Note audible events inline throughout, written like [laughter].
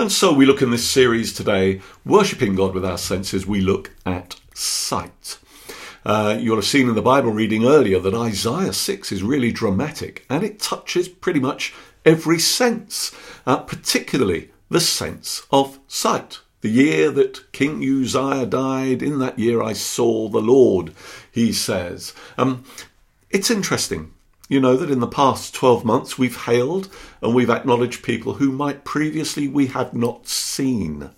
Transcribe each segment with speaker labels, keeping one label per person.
Speaker 1: And so we look in this series today, Worshipping God with Our Senses, we look at sight. Uh, you'll have seen in the Bible reading earlier that Isaiah 6 is really dramatic and it touches pretty much every sense, uh, particularly the sense of sight. The year that King Uzziah died, in that year I saw the Lord, he says. Um, it's interesting, you know, that in the past 12 months we've hailed and we've acknowledged people who might previously we had not seen.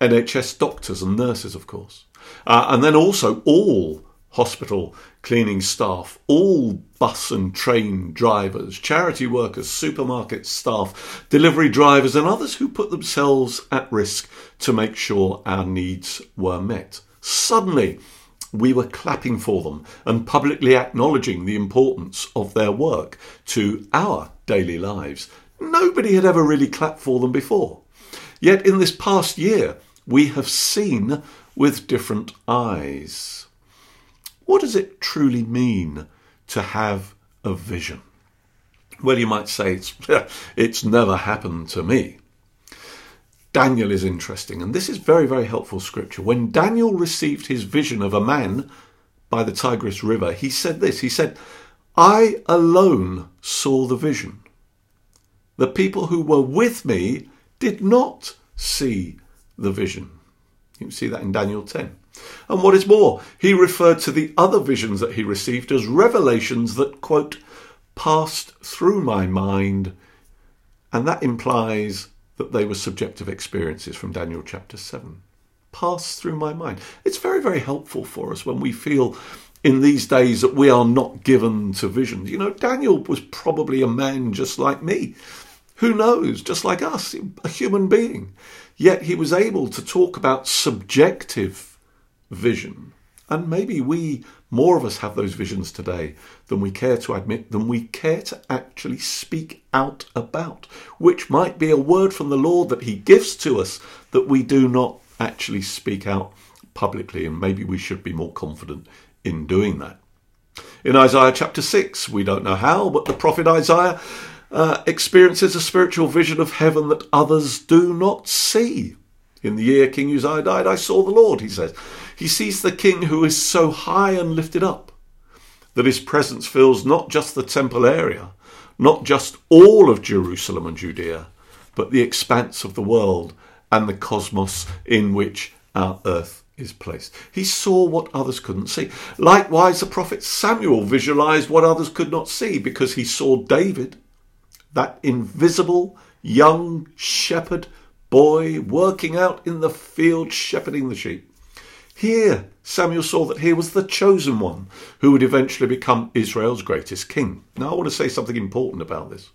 Speaker 1: NHS doctors and nurses, of course. Uh, and then also all hospital cleaning staff, all bus and train drivers, charity workers, supermarket staff, delivery drivers, and others who put themselves at risk to make sure our needs were met. Suddenly, we were clapping for them and publicly acknowledging the importance of their work to our daily lives. Nobody had ever really clapped for them before. Yet in this past year, we have seen with different eyes. What does it truly mean to have a vision? Well, you might say it's, [laughs] it's never happened to me. Daniel is interesting, and this is very, very helpful scripture. When Daniel received his vision of a man by the Tigris River, he said this He said, I alone saw the vision. The people who were with me did not see the vision. You can see that in Daniel 10. And what is more, he referred to the other visions that he received as revelations that, quote, passed through my mind, and that implies that they were subjective experiences from Daniel chapter 7. Pass through my mind. It's very, very helpful for us when we feel in these days that we are not given to visions. You know, Daniel was probably a man just like me. Who knows? Just like us, a human being. Yet he was able to talk about subjective vision. And maybe we, more of us, have those visions today than we care to admit, than we care to actually speak out about, which might be a word from the Lord that He gives to us that we do not actually speak out publicly. And maybe we should be more confident in doing that. In Isaiah chapter 6, we don't know how, but the prophet Isaiah uh, experiences a spiritual vision of heaven that others do not see. In the year King Uzziah died, I saw the Lord, he says. He sees the king who is so high and lifted up that his presence fills not just the temple area, not just all of Jerusalem and Judea, but the expanse of the world and the cosmos in which our earth is placed. He saw what others couldn't see. Likewise, the prophet Samuel visualized what others could not see because he saw David, that invisible young shepherd boy working out in the field shepherding the sheep. Here, Samuel saw that he was the chosen one who would eventually become Israel's greatest king. Now, I want to say something important about this.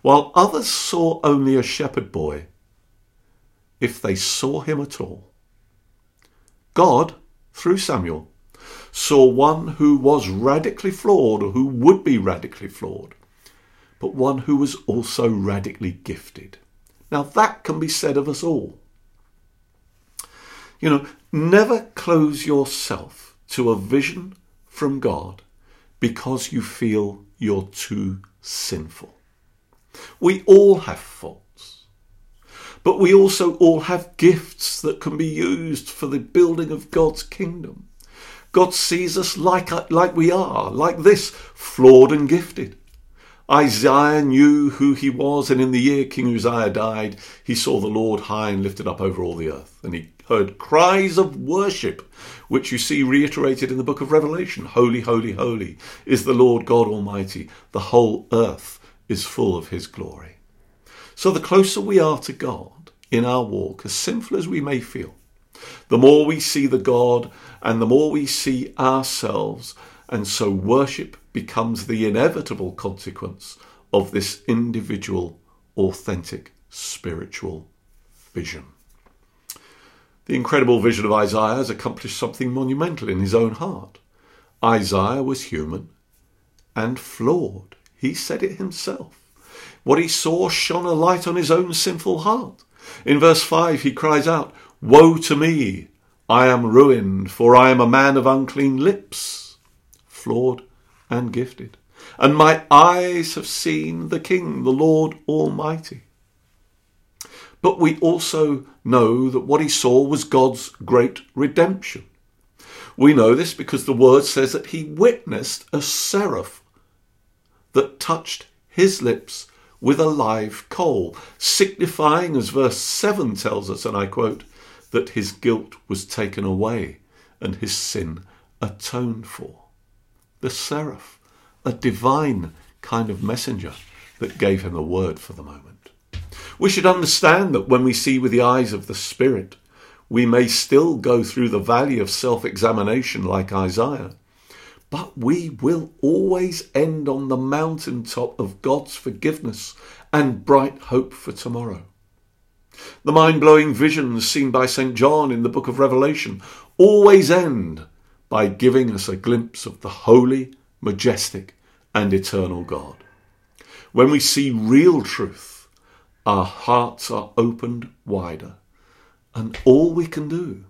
Speaker 1: While others saw only a shepherd boy, if they saw him at all, God, through Samuel, saw one who was radically flawed or who would be radically flawed, but one who was also radically gifted. Now, that can be said of us all. You know, never close yourself to a vision from God because you feel you're too sinful. We all have faults, but we also all have gifts that can be used for the building of God's kingdom. God sees us like, like we are, like this, flawed and gifted. Isaiah knew who he was, and in the year King Uzziah died, he saw the Lord high and lifted up over all the earth. And he heard cries of worship, which you see reiterated in the book of Revelation Holy, holy, holy is the Lord God Almighty. The whole earth is full of his glory. So the closer we are to God in our walk, as sinful as we may feel, the more we see the God and the more we see ourselves, and so worship becomes the inevitable consequence of this individual, authentic spiritual vision. The incredible vision of Isaiah has accomplished something monumental in his own heart. Isaiah was human and flawed. He said it himself. What he saw shone a light on his own sinful heart. In verse 5, he cries out, Woe to me! I am ruined, for I am a man of unclean lips. Flawed and gifted. And my eyes have seen the King, the Lord Almighty. but we also know that what he saw was God's great redemption. We know this because the word says that he witnessed a seraph that touched his lips with a live coal, signifying, as verse 7 tells us, and I quote, that his guilt was taken away and his sin atoned for. The seraph, a divine kind of messenger that gave him a word for the moment. We should understand that when we see with the eyes of the Spirit, we may still go through the valley of self examination like Isaiah, but we will always end on the mountaintop of God's forgiveness and bright hope for tomorrow. The mind blowing visions seen by St. John in the book of Revelation always end by giving us a glimpse of the holy, majestic, and eternal God. When we see real truth, our hearts are opened wider, and all we can do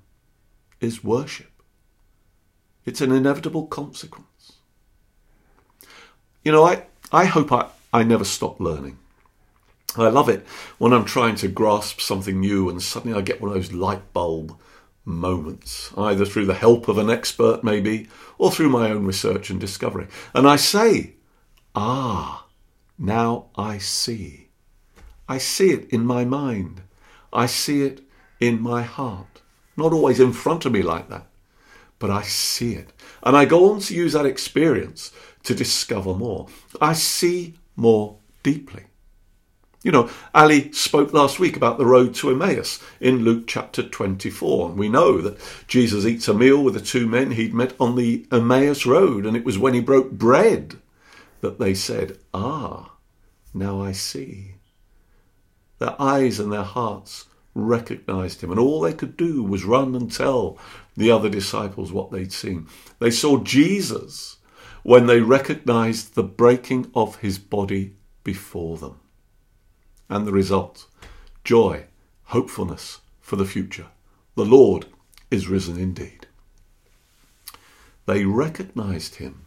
Speaker 1: is worship. It's an inevitable consequence. You know, I, I hope I, I never stop learning. I love it when I'm trying to grasp something new and suddenly I get one of those light bulb moments, either through the help of an expert, maybe, or through my own research and discovery. And I say, Ah, now I see. I see it in my mind. I see it in my heart. Not always in front of me like that, but I see it. And I go on to use that experience to discover more. I see more deeply. You know, Ali spoke last week about the road to Emmaus in Luke chapter 24. And we know that Jesus eats a meal with the two men he'd met on the Emmaus road. And it was when he broke bread that they said, Ah, now I see. Their eyes and their hearts recognized him. And all they could do was run and tell the other disciples what they'd seen. They saw Jesus when they recognized the breaking of his body before them and the result joy, hopefulness for the future. The Lord is risen indeed. They recognized him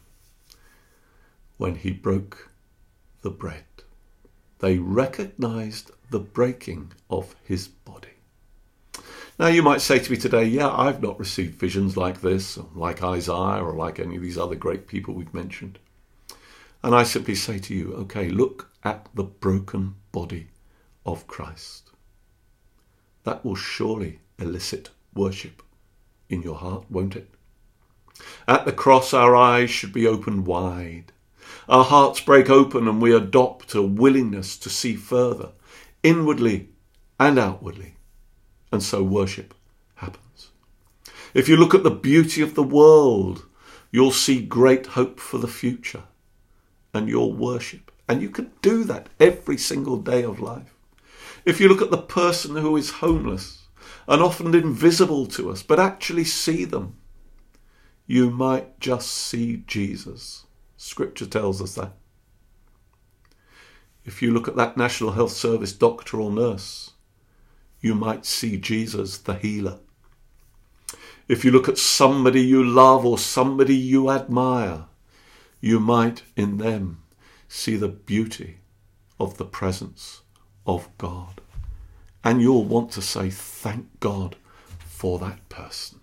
Speaker 1: when he broke the bread. They recognized the breaking of his body. Now, you might say to me today, yeah, I've not received visions like this, like Isaiah, or like any of these other great people we've mentioned. And I simply say to you, okay, look at the broken body of Christ. That will surely elicit worship in your heart, won't it? At the cross, our eyes should be opened wide. Our hearts break open and we adopt a willingness to see further, inwardly and outwardly. And so worship happens. If you look at the beauty of the world, you'll see great hope for the future and you'll worship. And you can do that every single day of life. If you look at the person who is homeless and often invisible to us, but actually see them, you might just see Jesus. Scripture tells us that. If you look at that National Health Service doctor or nurse, you might see Jesus the healer. If you look at somebody you love or somebody you admire, you might in them see the beauty of the presence of God. And you'll want to say, Thank God for that person.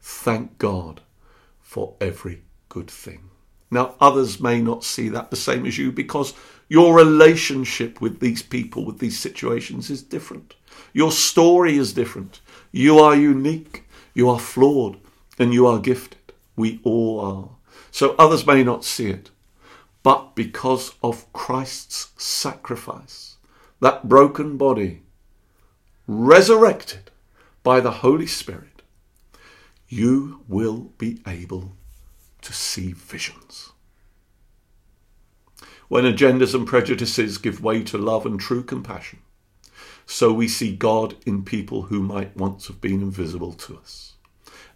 Speaker 1: Thank God for every good thing. Now, others may not see that the same as you because your relationship with these people, with these situations, is different. Your story is different. You are unique, you are flawed, and you are gifted. We all are. So others may not see it. But because of Christ's sacrifice, that broken body, resurrected by the Holy Spirit, you will be able to see visions. When agendas and prejudices give way to love and true compassion, so we see God in people who might once have been invisible to us.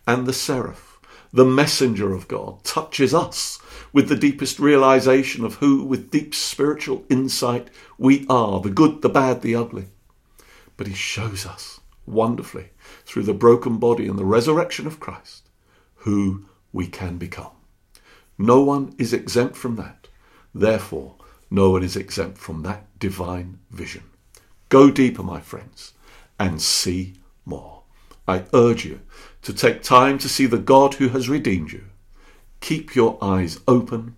Speaker 1: And the seraph, the messenger of God, touches us with the deepest realization of who, with deep spiritual insight, we are the good, the bad, the ugly. But he shows us wonderfully through the broken body and the resurrection of Christ who we can become. No one is exempt from that. Therefore, no one is exempt from that divine vision. Go deeper, my friends, and see more. I urge you to take time to see the God who has redeemed you. Keep your eyes open.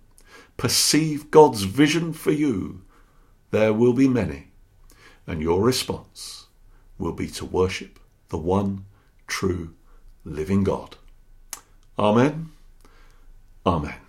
Speaker 1: Perceive God's vision for you. There will be many, and your response will be to worship the one true living God. Amen. Amen.